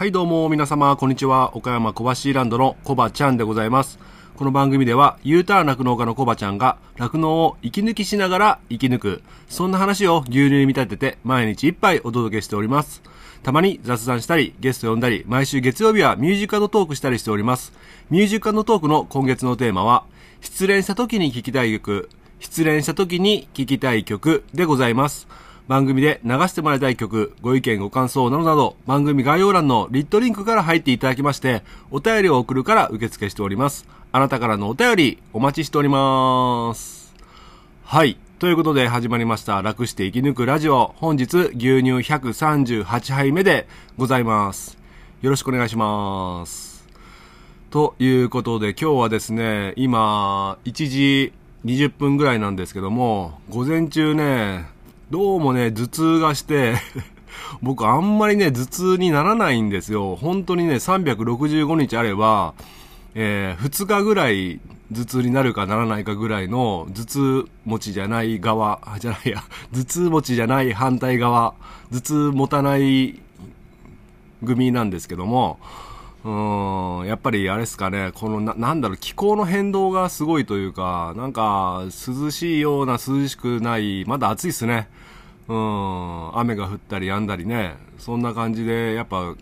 はいどうも皆様こんにちは岡山小橋ランドのコバちゃんでございますこの番組では U ターン酪農家のコバちゃんが酪農を息抜きしながら生き抜くそんな話を牛乳に見立てて毎日一杯お届けしておりますたまに雑談したり、ゲスト呼んだり、毎週月曜日はミュージカルトークしたりしております。ミュージカルトークの今月のテーマは、失恋した時に聴きたい曲、失恋した時に聴きたい曲でございます。番組で流してもらいたい曲、ご意見ご感想などなど、番組概要欄のリットリンクから入っていただきまして、お便りを送るから受付しております。あなたからのお便り、お待ちしております。はい。ということで始まりました、楽して生き抜くラジオ。本日、牛乳138杯目でございます。よろしくお願いします。ということで、今日はですね、今、1時20分ぐらいなんですけども、午前中ね、どうもね、頭痛がして 僕あんまりね、頭痛にならないんですよ。本当にね、365日あれば、えー、2日ぐらい頭痛になるかならないかぐらいの頭痛持ちじゃない側、じゃないや、頭痛持ちじゃない反対側、頭痛持たない組なんですけども、うん、やっぱりあれですかね、このな、なんだろう、気候の変動がすごいというか、なんか、涼しいような涼しくない、まだ暑いっすね。うん、雨が降ったり止んだりね、そんな感じで、やっぱ、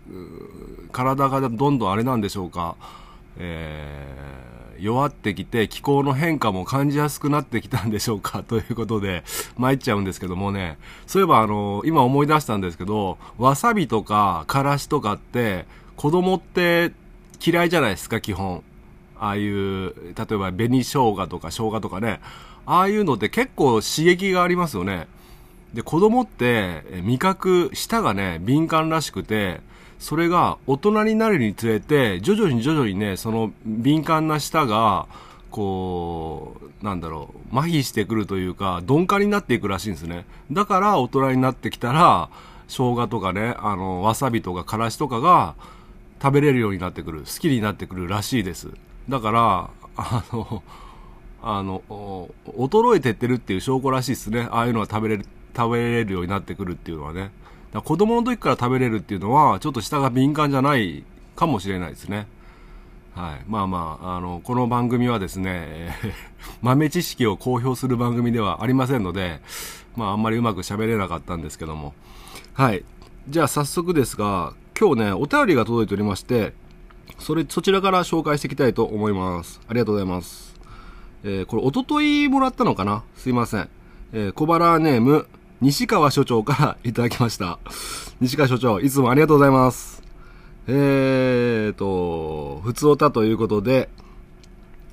体がどんどんあれなんでしょうか、えー、弱ってきて気候の変化も感じやすくなってきたんでしょうか。ということで参っちゃうんですけどもね。そういえばあの今思い出したんですけどわさびとかからしとかって子供って嫌いじゃないですか基本。ああいう例えば紅生姜とか生姜とかね。ああいうのって結構刺激がありますよね。で子供って味覚舌がね敏感らしくてそれが大人になるにつれて、徐々に徐々にね、その敏感な舌が、こう、なんだろう、麻痺してくるというか、鈍化になっていくらしいんですね。だから大人になってきたら、生姜とかね、あの、わさびとかからしとかが食べれるようになってくる、好きになってくるらしいです。だから、あの、あの、衰えてってるっていう証拠らしいですね。ああいうのは食べれる、食べれるようになってくるっていうのはね。だ子供の時から食べれるっていうのは、ちょっと舌が敏感じゃないかもしれないですね。はい。まあまあ、あの、この番組はですね、豆知識を公表する番組ではありませんので、まああんまりうまく喋れなかったんですけども。はい。じゃあ早速ですが、今日ね、お便りが届いておりまして、それ、そちらから紹介していきたいと思います。ありがとうございます。えー、これ、おとといもらったのかな？すいません。えー、小腹ネーム、西川所長からいただきました。西川所長、いつもありがとうございます。えーと、普通おたということで、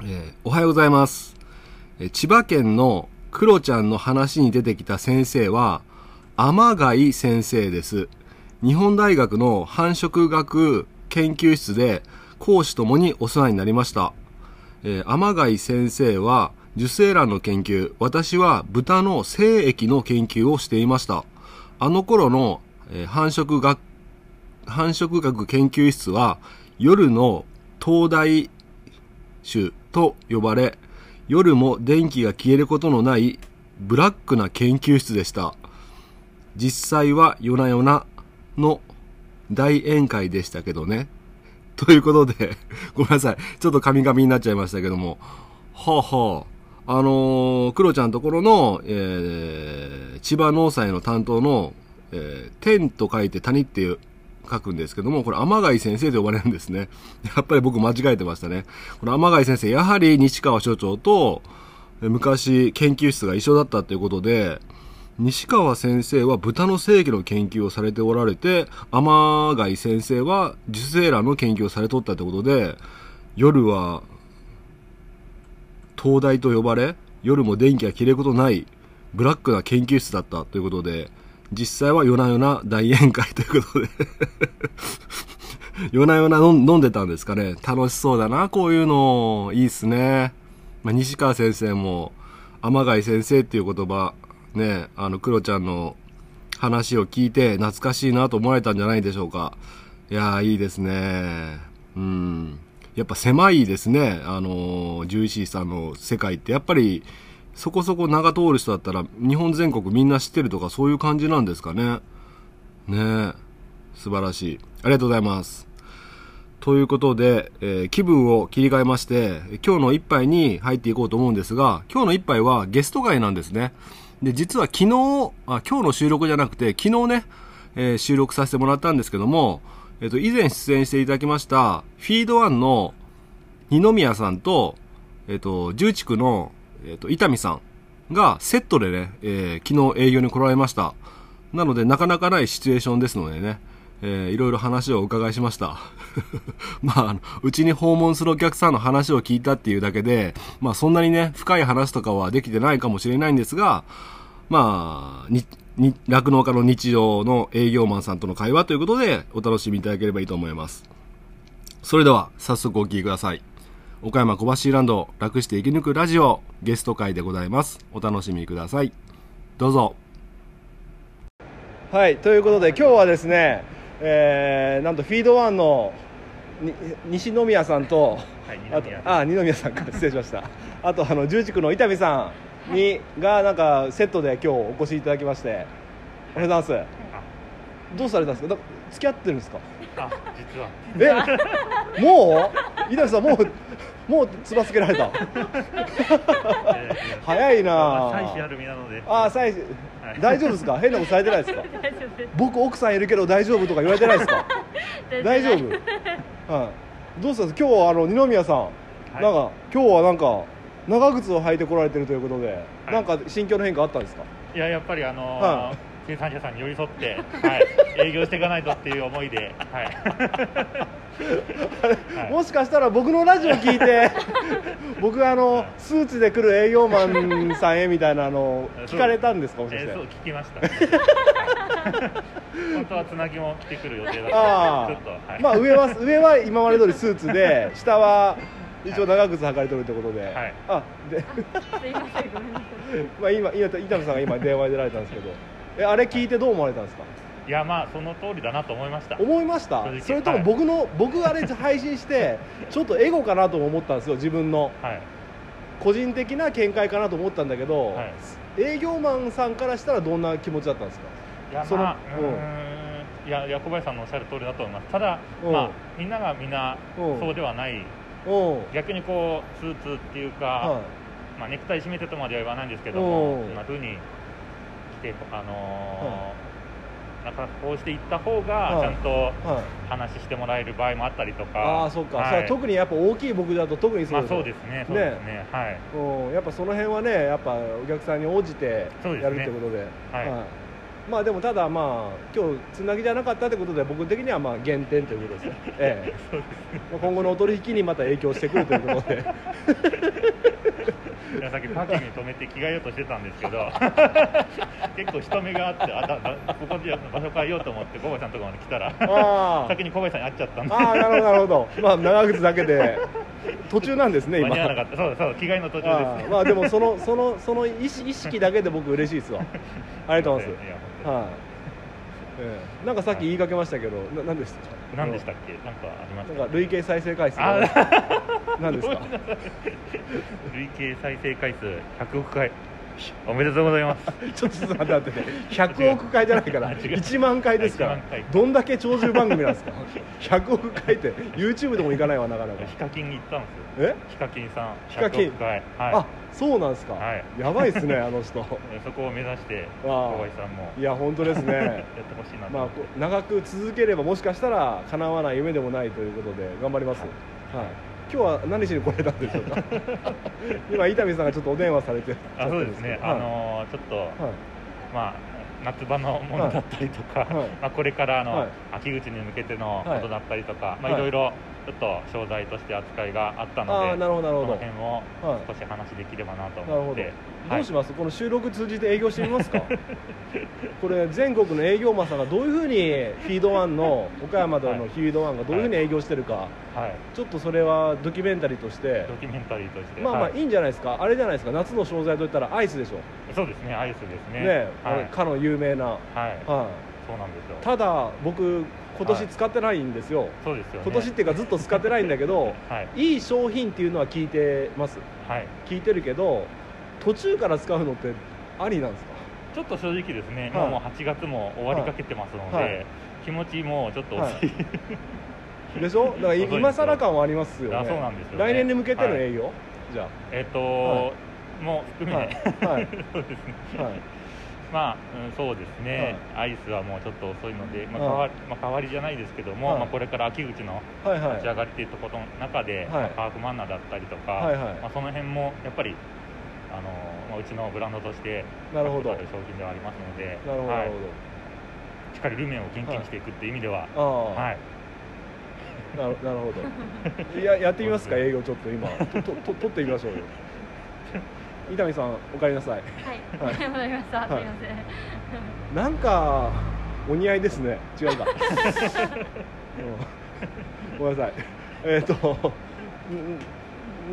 えー、おはようございます。え千葉県のクロちゃんの話に出てきた先生は、天貝先生です。日本大学の繁殖学研究室で講師ともにお世話になりました。えー、天貝先生は、受精卵の研究、私は豚の精液の研究をしていました。あの頃の、え、繁殖学、繁殖学研究室は夜の東大種と呼ばれ、夜も電気が消えることのないブラックな研究室でした。実際は夜な夜なの大宴会でしたけどね。ということで、ごめんなさい。ちょっと神々になっちゃいましたけども。はあはあ。あのー、クロちゃんところの、えー、千葉農祭の担当の、えー、天と書いて谷っていう書くんですけども、これ天貝先生と呼ばれるんですね。やっぱり僕間違えてましたね。これ天貝先生、やはり西川所長と、昔研究室が一緒だったということで、西川先生は豚の正義の研究をされておられて、天貝先生は受精卵の研究をされとったということで、夜は東大と呼ばれ、夜も電気が切れることないブラックな研究室だったということで、実際は夜な夜な大宴会 ということで夜な夜な飲んでたんですかね。楽しそうだな、こういうの。いいっすね。まあ、西川先生も、天貝先生っていう言葉、ね、あの、クロちゃんの話を聞いて懐かしいなと思われたんじゃないでしょうか。いやー、いいですね。うん。やっぱ狭いですね。あの、獣医師さんの世界って、やっぱり、そこそこ長通る人だったら、日本全国みんな知ってるとか、そういう感じなんですかね。ねえ素晴らしい。ありがとうございます。ということで、えー気分を切り替えまして、今日の一杯に入っていこうと思うんですが、今日の一杯はゲスト会なんですね。で、実は昨日、あ今日の収録じゃなくて、昨日ね、えー収録させてもらったんですけども、えっ、と、以前出演していただきました、フィードワンの二宮さんと、えっ、と、重地の、えっ、と、伊丹さんがセットでね、えー昨日営業に来られました。なので、なかなかないシチュエーションですのでね、えーいろいろ話をお伺いしました。まあ、うちに訪問するお客さんの話を聞いたっていうだけで、まあそんなにね、深い話とかはできてないかもしれないんですが、まあ、酪農家の日常の営業マンさんとの会話ということで、お楽しみいただければいいと思います。それでは、早速お聞きください。岡山小橋ランド、楽して生き抜くラジオ、ゲスト会でございます。お楽しみください。どうぞ。はいということで今日はですね、えーなんとフィードワンのに西宮さんと、はいあと二宮あ二宮さんから失礼しましたあとあの重畜の伊丹さんに、がなんかセットで今日お越しいただきましておはようございます。どうされたんですか？だ付き合ってるんですか？あ実は。えもう？伊丹さんもうもうつばつけられた？えー早いなまあ妻子ある身なので。ああ最初はい。大丈夫ですか？変なことされてないですか？大丈夫です。僕奥さんいるけど大丈夫とか言われてないですか？大丈夫夫？はい。どうしたんです今日はあの二宮さん、い。なんか今日はなんか長靴を履いてこられてるということで、はい。なんか心境の変化あったんですか？いややっぱりあのーは生産者さんに寄り添って、はい、営業していかないとっていう思いで、はい、は いもしかしたら僕のラジオ聞いて 僕あのスーツで来る営業マンさんへみたいなの聞かれたんですかもしかして、えーそう聞きました。本当はつなぎも着てくる予定だったあんでちょっと、はい、あまあ上は上は今まで通りスーツで下は一応長靴履かれてるってことで、はい。あで。すいませんごめんなさい。ま あ今今伊丹さんが今電話に出られたんですけど。えあれ聞いてどう思われたんですか？いやまあその通りだなと思いました。思いました？それとも僕の、僕あれ配信して ちょっとエゴかなとも思ったんですよ自分の。はい。個人的な見解かなと思ったんだけど、はい。営業マンさんからしたらどんな気持ちだったんですか？いやそのまあううん。いや小林さんのおっしゃる通りだと思います。ただ、うん。まあ、みんながみんなうん。そうではないうん逆にこうスーツっていうか、はまあ、ネクタイ締めてとまでは言わないんですけどうんもこんな風に着てあのーなんかこうしていった方がはい。ちゃんといはい。話してもらえる場合もあったりとか、ああそっか、はい。特にやっぱ大きい僕だと特にそうですよまあそうですね。そうですね。はい。う。ん、やっぱその辺はねやっぱお客さんに応じてやるってことで。はいまあでもただまあ今日つなぎじゃなかったってことで僕的にはまあ減点ということですね、ええ。まあ今後のお取引にまた影響してくるということで。いやさっきパーキングに止めて着替えようとしてたんですけど。結構人目があってあだだここで場所変えようと思って小林さんのところまで来たら。あー。先に小林さんに会っちゃったんでああなるほどなるほど。まあ長靴だけで途中なんですね今。間に合わなかった。そうそう着替えの途中あですー。まあでもそのそのその意識だけで僕嬉しいですわ。ありがとうございますはい、ええ。なんかさっき言いかけましたけど、な何でした当に何でしたっけ？なんかありました？なんか累計再生回数あ何ですか？累計再生回数100 億回おめでとうございます。ちょっと待って待って。ね100億回じゃないから。違う。1万回ですから。1万回。どんだけ長寿番組なんですか？100億回って。YouTube でもいかないわなかなか。ヒカキンに行ったんですよ。え？ヒカキンさん。ヒカキン。100億回。はい。あそうなんですか、はい。やばいですねあの人。そこを目指して小林さんも。いや本当ですね。やってほしいなと。まあ長く続ければもしかしたら叶わない夢でもないということで頑張ります、はい今日は何しに来られたんでしょうか？今伊丹さんがちょっとお電話されて。あそうですね、はい。あのーちょっと、はい。まあ夏場のものだったりとか、はい。はい。まあ、これからの、はい。秋口に向けてのはい。ことだったりとか、まあ、はい。いろいろちょっと商材として扱いがあったので、なるほどなるほど。その辺をはい少し話できればなと思って、ど。うします、この収録通じて営業してみますか？これ全国の営業マンさんがどういうふうにフィードワンの岡山でのフィードワンがどういうふうに営業してるか、はい、ちょっとそれはドキュメンタリーとして。ドキュメンタリーとして。まあまあはい。いいんじゃないですか？あれじゃないですか？夏の商材といったらアイスでしょ？そうですねアイスですね。ねあはい。れかの有名な、はい、はい、そうなんですよ。ただ僕今はい年使ってないんですよ、そうですよね。今年っていうかずっと使ってないんだけど はい。いい商品っていうのは聞いてます。はい。聞いてるけど途中から使うのってありなんですか？ちょっと正直ですね、はい。もうもう8月も終わりかけてますので、はい。気持ちもちょっと遅い、でしょ？だから今更感はありますよね。あそうなんですよね。来年に向けての営業、じゃえっと、はもう含あめ、はい。はい。そうですね。はいまあ、うん、そうですね、アイスはもうちょっと遅いので、まあはい。代わりまあ、代わりじゃないですけども、はい。まあ、これから秋口の立ち上がりっていうところの中で、はい。まあカーフマンナだったりとか、まあ、その辺もやっぱりあの、まあ、うちのブランドとしてなるほど。商品ではありますのでなるほど、はい。しっかりルメンを研究していくっていう意味では、はい。なるなるほど。いややってみますか？営業ちょっと今。ととと取ってみましょうよ 伊丹さんお帰りなさい。はい、はい。戻りました。すいまはいせん。なんかお似合いですね。違うか、うん、ごめんなさい。えっ、とん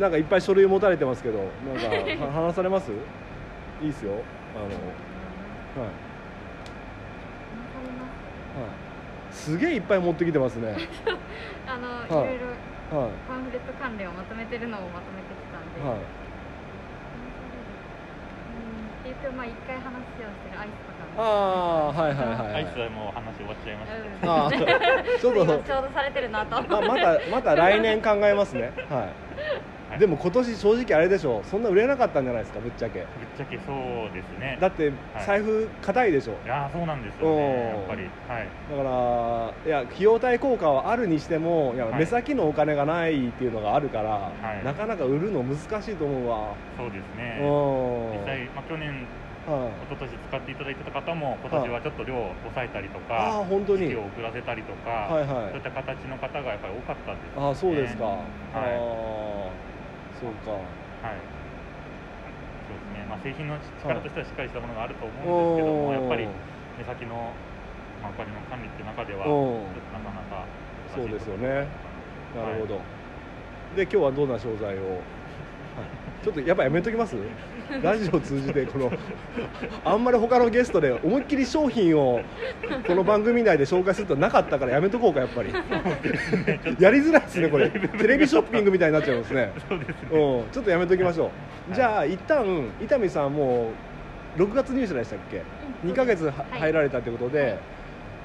なんかいっぱい書類持たれてますけどなんかは話されます？いいですよ。あのはい、はい、すげえいっぱい持ってきてますね。あの、はい。いろいろはい。パンフレット関連をまとめてるのをまとめてきたんで。はいうん、っていうか、まあ、一回話をしてるアイスとかも。ああはいはいはい、はい。アイスはもう話終わっちゃいました、うんあー。ちょっと。今ちょうどされてるなと。ままたまた来年考えますね。ははい。いでも今年正直あれでしょそんな売れなかったんじゃないですかぶっちゃけ。ぶっちゃけそうですね。だって財布硬いでしょいやーそうなんですよねやっぱり。はい。だからいや費用対効果はあるにしてもいやはい。目先のお金がないっていうのがあるから、はい。なかなか売るの難しいと思うわ、そうですね。うん。実際、まあ、去年はい。一昨年使っていただいてた方も今年はちょっと量を抑えたりとか、ああ本当に。時期を遅らせたりとか、はいはい。そういった形の方がやっぱり多かったです、ああそうですか、はいそうか。はい。そうですね。まあ、製品の力としてはしっかりしたものがあると思うんですけども、やっぱり目先の、まあ、お金の管理っていう中ではなかなかそうですよね。なるほど、で今日はどんな商材を、は いちょっとやっぱやめときます？ラジオを通じてこのあんまり他のゲストで思いっきり商品をこの番組内で紹介するとなかったからやめとこうかやっぱり。やりづらいですねこれ。テレビショッピングみたいになっちゃいますね。そうですね。うん。ちょっとやめときましょう、はい。じゃあ一旦伊丹さんもう6月入社でしたっけ？うん。2ヶ月ははい。入られたということで、はい。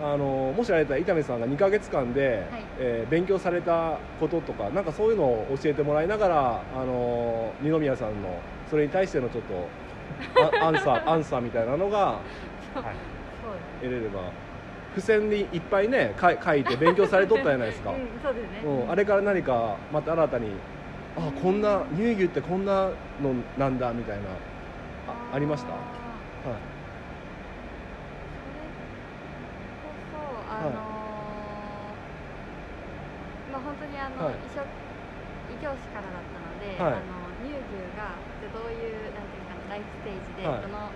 あのもしあれだったら伊丹さんが2ヶ月間で、はい。えー勉強されたこととかなんかそういうのを教えてもらいながらあの二宮さんのそれに対してのちょっとあアンサー アンサーみたいなのが。得れれば付箋にいっぱいねか書いて勉強されとったじゃないですか、うん、そうですね。うん、あれから何かまた新たにあこんな乳牛ってこんなのなんだみたいなあありました？はい。それこそあのーまあ本当にあの、はい。異職異業種からだったので、はい。あの乳牛がじゃあどういうなんていうかなライフステージで、はい。どの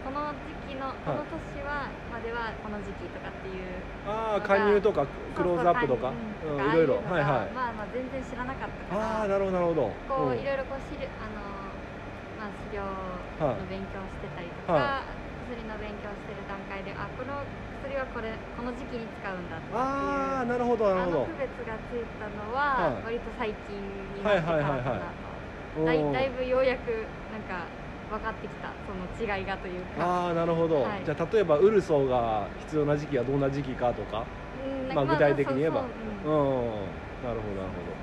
この時期のこの年は、まではこの時期とかっていうああ加入とかクローズアップとか？そうそううんいろいろああうのがはいはい。まあまあ全然知らなかったからああなるほどなるほど。うんこういろいろこう知るあのまあ資料の勉強してたりとか、は薬の勉強してる段階であこの薬はこれこの時期に使うんだとかっていうああなるほどなるほの区別がついたのは、はい。割と最近になってからかなと、だいうん。だいぶようやくなんか分かってきたその違いがというか。ああなるほど、はい。じゃあ例えばウルソーが必要な時期はどんな時期かとかうんまあ具体的に言えば。そうそううん。うん。なるほどなる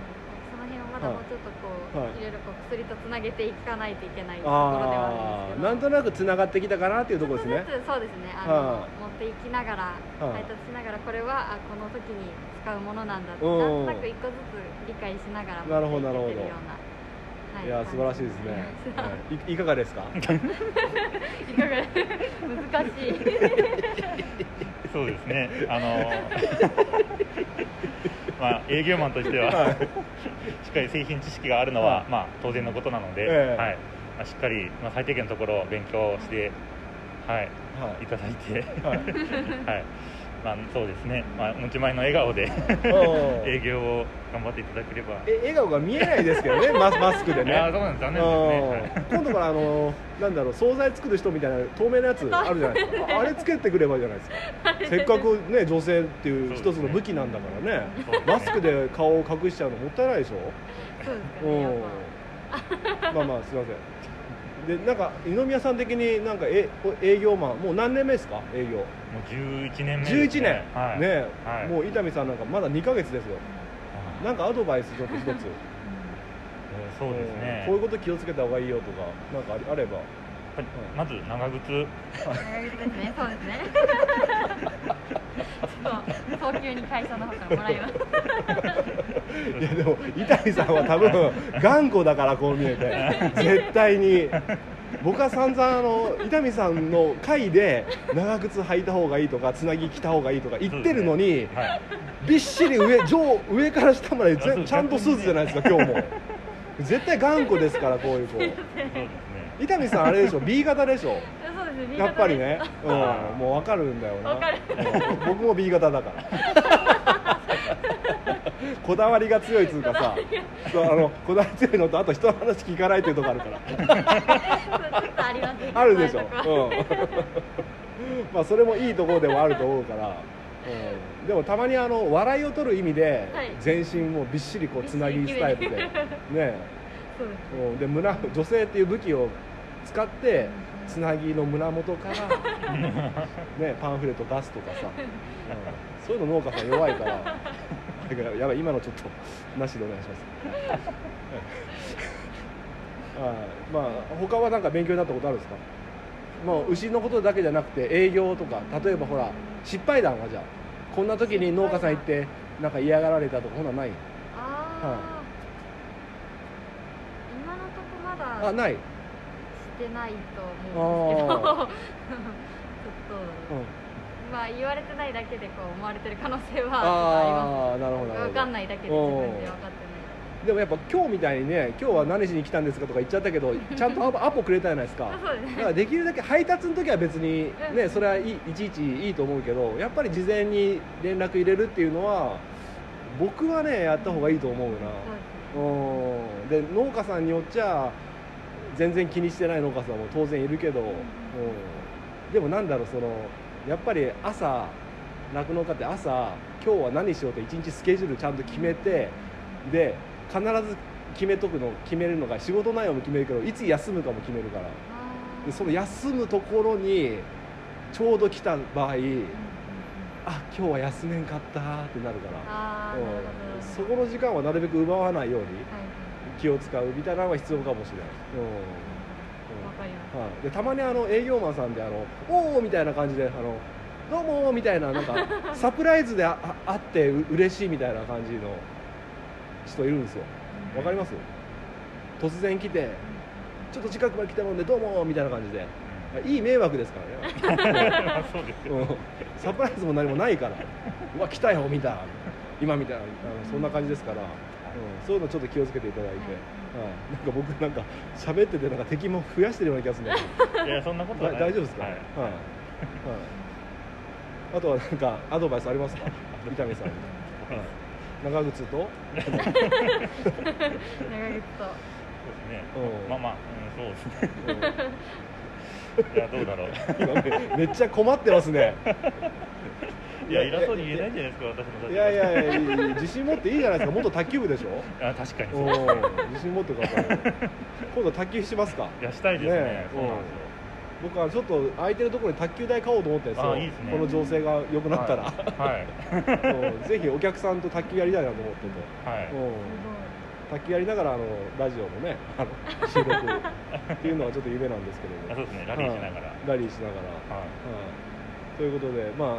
その辺はまだもうちょっとこう、はい。い、ろいろこう薬とつなげていかないといけないところではあるんですけど。なんとなくつながってきたかなっていうところですね。そうですね。あの、はい。持っていきながらはい配達しながらこれはあこの時に使うものなんだってうん。なんとなく一個ずつ理解しながらなるほど持っていけてるような、はい。いや素晴らしいですね、はい、い。いかがですか？いかが難しい。そうですね。あの まあ営業マンとしては、はい。しっかり製品知識があるのは、はい。まあ、当然のことなので、ええ。はい。まあ、しっかり、まあ、最低限のところを勉強して、はい、はい。いただいて、はい。はいまあ、そうですね、まあ、持ち前の笑顔で 営業を頑張っていただければ。え笑顔が見えないですけどね。マスマスクでね。いやそうなんです残念ですね。うん。今度からあのなんだろう惣菜作る人みたいな透明なやつあるじゃないですか。ああれつけてくればいいじゃないですか。せっかくね女性っていう一つの武器なんだからね。ね。マスクで顔を隠しちゃうのもったいないでしょ。そうですね。まあまあすいません。でなんか二宮さん的になんかえ営業マンもう何年目ですか？営業も11年目です11年。はい。ねはい。もう伊丹さんなんかまだ2ヶ月ですよ。はい。なんかアドバイスちょっと一つ。えーそうですね。ん。こういうこと気をつけた方がいいよとかなんかあれば。まず長靴。長靴ですねそうですね。ちょっと早急に会社の方からもらいます。いやでも伊丹さんは多分頑固だからこう見えて。絶対に僕は散々あの伊丹さんの回で長靴履いた方がいいとかつなぎ着た方がいいとか言ってるのに、はい。びっしり上上上から下までちゃんとスーツじゃないですか今日も。絶対頑固ですからこういう子。伊丹さんあれでしょ？B 型でしょ？やっぱりね、うん、もう分かるんだよな。僕も B 型だからこだわりが強いっつうかさ そうあのこだわり強いのとあと人の話聞かないっていうとこあるから。ありますね。あるでしょ、そううん。まあそれもいいところでもあると思うから、うん、でもたまにあの笑いを取る意味ではい。全身もびっしりこうつなぎスタイルで。ね。うん。で胸女性っていう武器を使ってつなぎの胸元から、ね、パンフレット出すとかさ、うん、そういうの農家さん弱いからだからやばい今のちょっとなしでお願いします。はい。まあ他は何か勉強になったことあるんですか？もう牛のことだけじゃなくて営業とか例えばほら失敗談はじゃあこんな時に農家さん行ってなんか嫌がられたとかほんなんない？ああ、はい。今のとこまだあない、してないと思うんですけど 言われてないだけでこう思われてる可能性はちょっとあああなるほど分かんないだけで自分で分かってない。でもやっぱ今日みたいにね今日は何しに来たんですかとか言っちゃったけど ちゃんとアポくれたじゃないですか。あそうですね。だからできるだけ配達の時は別にねうん。それはいいいちいちいいと思うけどやっぱり事前に連絡入れるっていうのは僕はねやった方がいいと思うな。そうで農家さんによっちゃ全然気にしてない農家さんも当然いるけど、うん、でもなんだろうそのやっぱり朝酪農家って朝今日は何しようと一日スケジュールちゃんと決めてで必ず決めとくの決めるのが仕事内容も決めるけどいつ休むかも決めるから。でその休むところにちょうど来た場合あ今日は休めんかったってなるから。うん。そこの時間はなるべく奪わないようにはい。気を使うみたいなのが必要かもしれない、うんはい、でたまにあの営業マンさんであの「おお」みたいな感じで「あのどうも」みたいななんか サプライズでああ会ってう嬉しいみたいな感じの人いるんですよ。わかります？突然来て「ちょっと近くまで来たもんでどうも」みたいな感じで。いい迷惑ですからね。ま あそうですよ。うん。サプライズも何もないから。うわ来たよ見た。今みたいなそんな感じですから、うん、そういうのちょっと気をつけていただいて、はい、なんか僕なんか喋っててなんか敵も増やしてるような気がするんだけどいやそんなことはだない。大丈夫ですか、はい。はいはいあとはなんかアドバイスありますか？伊丹さんに、はい、長靴と？長靴と。そうですね。うん。まあまあ、うん、そうですね。うん。いやどうだろう。めっちゃ困ってますねいや偉そうに言えないんじゃないですか私のいやいやいや自信持っていいじゃないですか。元卓球部でしょ？あ確かに自信持ってくださいよ。今度卓球しますか。いやしたいですね。ねえ。そうなんですよ。僕はちょっと空いてるところに卓球台買おうと思ってるんですよ。あいいですね。この情勢が良くなったら、はい。うん。ぜひお客さんと卓球やりたいなと思ってて、はい、卓球やりながらあのラジオもねあの収録っていうのはちょっと夢なんですけどあそうですね。ラリーしながら、はいラリーしながら、はい。はい、ということでまあ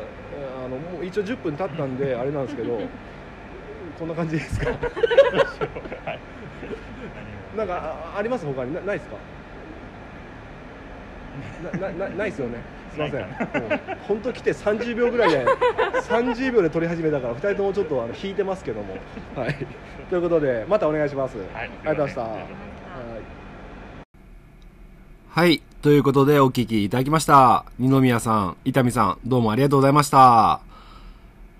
あのもう一応10分経ったんで あれなんですけどこんな感じですか？はい。なんかああります？他に？なないですか？なななないですよね。すいません。本当来て30秒ぐらいで30秒で撮り始めたから2人ともちょっとあの引いてますけども。はい。ということでまたお願いします、はい。ありがとうございました。はいはい。ということでお聞きいただきました。二宮さん、伊丹さん、どうもありがとうございました。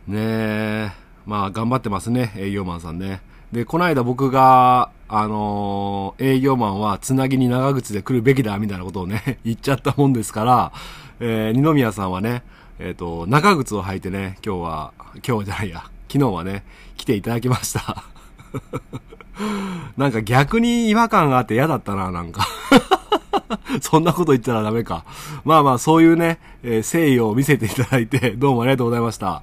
ねえ。まあ、頑張ってますね、営業マンさんね。で、この間僕が、あのー営業マンはつなぎに長靴で来るべきだ、みたいなことをね、言っちゃったもんですから、えー、二宮さんはね、えっ、と、長靴を履いてね、今日は、今日じゃないや、昨日はね、来ていただきました。なんか逆に違和感があって嫌だったな、なんか。そんなこと言ったらダメか。まあまあ、そういうね、えー、誠意を見せていただいて、どうもありがとうございました。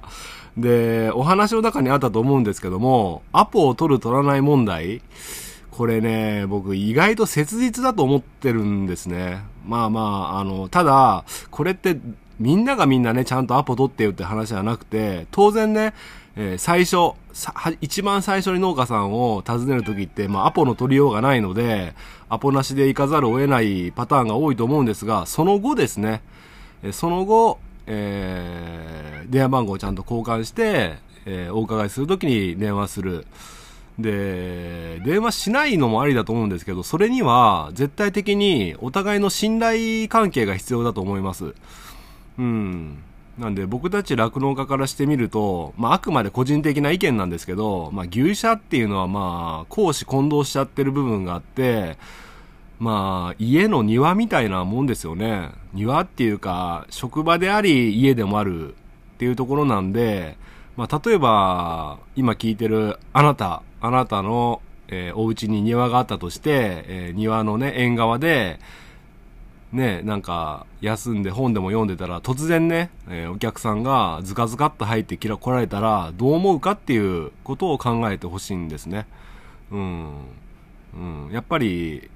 で、お話の中にあったと思うんですけども、アポを取る取らない問題、これね、僕意外と切実だと思ってるんですね。まあまあ、あの、ただ、これってみんながみんなね、ちゃんとアポ取ってよって話じゃなくて、当然ね、えー、最初、一番最初に農家さんを訪ねるときって、まあ、アポの取りようがないので、アポなしで行かざるを得ないパターンが多いと思うんですが、その後ですね、えその後、えー、電話番号をちゃんと交換して、えー、お伺いするときに電話する。で、電話しないのもありだと思うんですけど、それには絶対的にお互いの信頼関係が必要だと思います。うん。なんで僕たち酪農家からしてみると、まああくまで個人的な意見なんですけど、まあ牛舎っていうのはまあ公私混同しちゃってる部分があって、まあ家の庭みたいなもんですよね。庭っていうか職場であり家でもあるっていうところなんで、まあ例えば今聞いてるあなた、あなたの、えー、お家に庭があったとして、えー、庭のね縁側で、ね、なんか、休んで本でも読んでたら、突然ね、えー、お客さんがズカズカっと入って来られたら、どう思うかっていうことを考えてほしいんですね。うん。うん。やっぱり、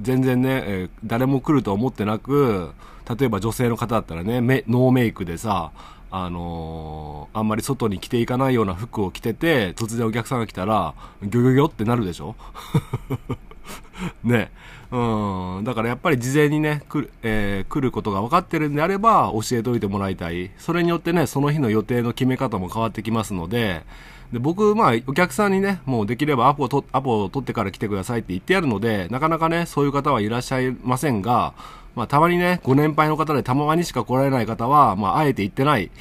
全然ね、えー、誰も来ると思ってなく、例えば女性の方だったらね、ノーメイクでさ、あのー、あんまり外に着ていかないような服を着てて、突然お客さんが来たら、ギョギョギョってなるでしょ？ね。うん。だからやっぱり事前にね、来る、えー、来ることが分かってるんであれば、教えておいてもらいたい。それによってね、その日の予定の決め方も変わってきますので、で僕、まあ、お客さんにね、もうできればアポをと、アポを取ってから来てくださいって言ってやるので、なかなかね、そういう方はいらっしゃいませんが、まあ、たまにね、ご年配の方でたまにしか来られない方は、まあ、あえて言ってない。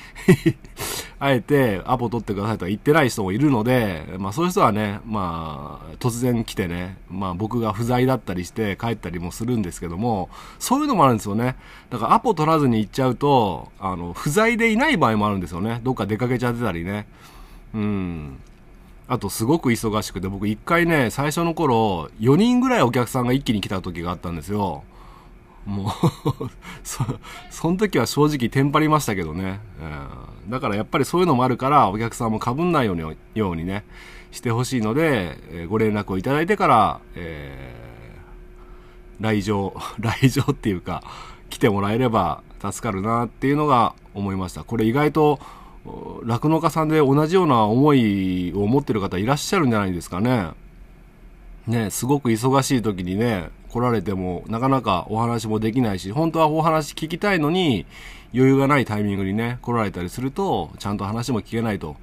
あえてアポ取ってくださいとは言ってない人もいるので、まあそういう人はね、まあ突然来てね、まあ僕が不在だったりして帰ったりもするんですけども、そういうのもあるんですよね。だからアポ取らずに行っちゃうと、あの、不在でいない場合もあるんですよね。どっか出かけちゃってたりね。うん。あとすごく忙しくて、僕一回ね、最初の頃、4人ぐらいお客さんが一気に来た時があったんですよ。もう そ、その時は正直テンパりましたけどね。うん、だからやっぱりそういうのもあるから、お客さんも被んないようにようにね、してほしいので、え、ご連絡をいただいてから、えー、来場、来場っていうか、来てもらえれば助かるなっていうのが思いました。これ意外と、酪農家さんで同じような思いを持ってる方いらっしゃるんじゃないですかね。ね、すごく忙しい時にね、来られても、なかなかお話もできないし、本当はお話聞きたいのに、余裕がないタイミングにね、来られたりすると、ちゃんと話も聞けないと。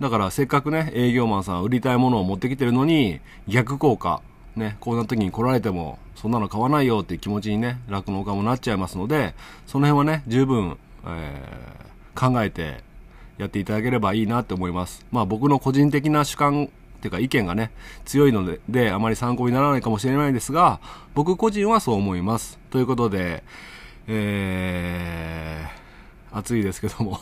だからせっかくね、営業マンさん売りたいものを持ってきてるのに、逆効果。ね、こんな時に来られても、そんなの買わないよっていう気持ちにね、酪農家もなっちゃいますので、その辺はね、十分、えー、考えてやっていただければいいなって思います。まあ僕の個人的な主観ていうか意見がね、強いので、で、あまり参考にならないかもしれないですが、僕個人はそう思います。ということで、えー、暑いですけども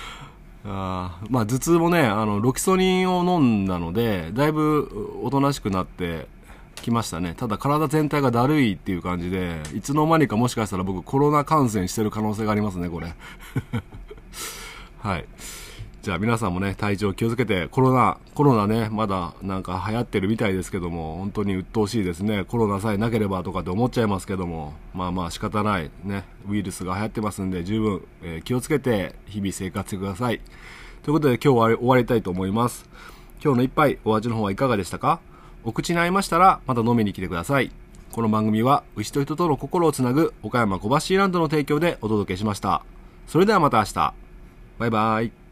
あまあ頭痛もね、あの、ロキソニンを飲んだので、だいぶおとなしくなってきましたね。ただ体全体がだるいっていう感じで、いつの間にかもしかしたら僕コロナ感染してる可能性がありますね、これ。はい。じゃあ皆さんもね、体調気をつけて、コロナ、コロナね、まだなんか流行ってるみたいですけども、本当に鬱陶しいですね。コロナさえなければとかって思っちゃいますけども、まあまあ仕方ないね、ウイルスが流行ってますんで、十分、えー、気をつけて日々生活してください。ということで今日は終わりたいと思います。今日の一杯、お味の方はいかがでしたか？お口に合いましたら、また飲みに来てください。この番組は、牛と人との心をつなぐ、岡山小橋ランドの提供でお届けしました。それではまた明日。バイバイ。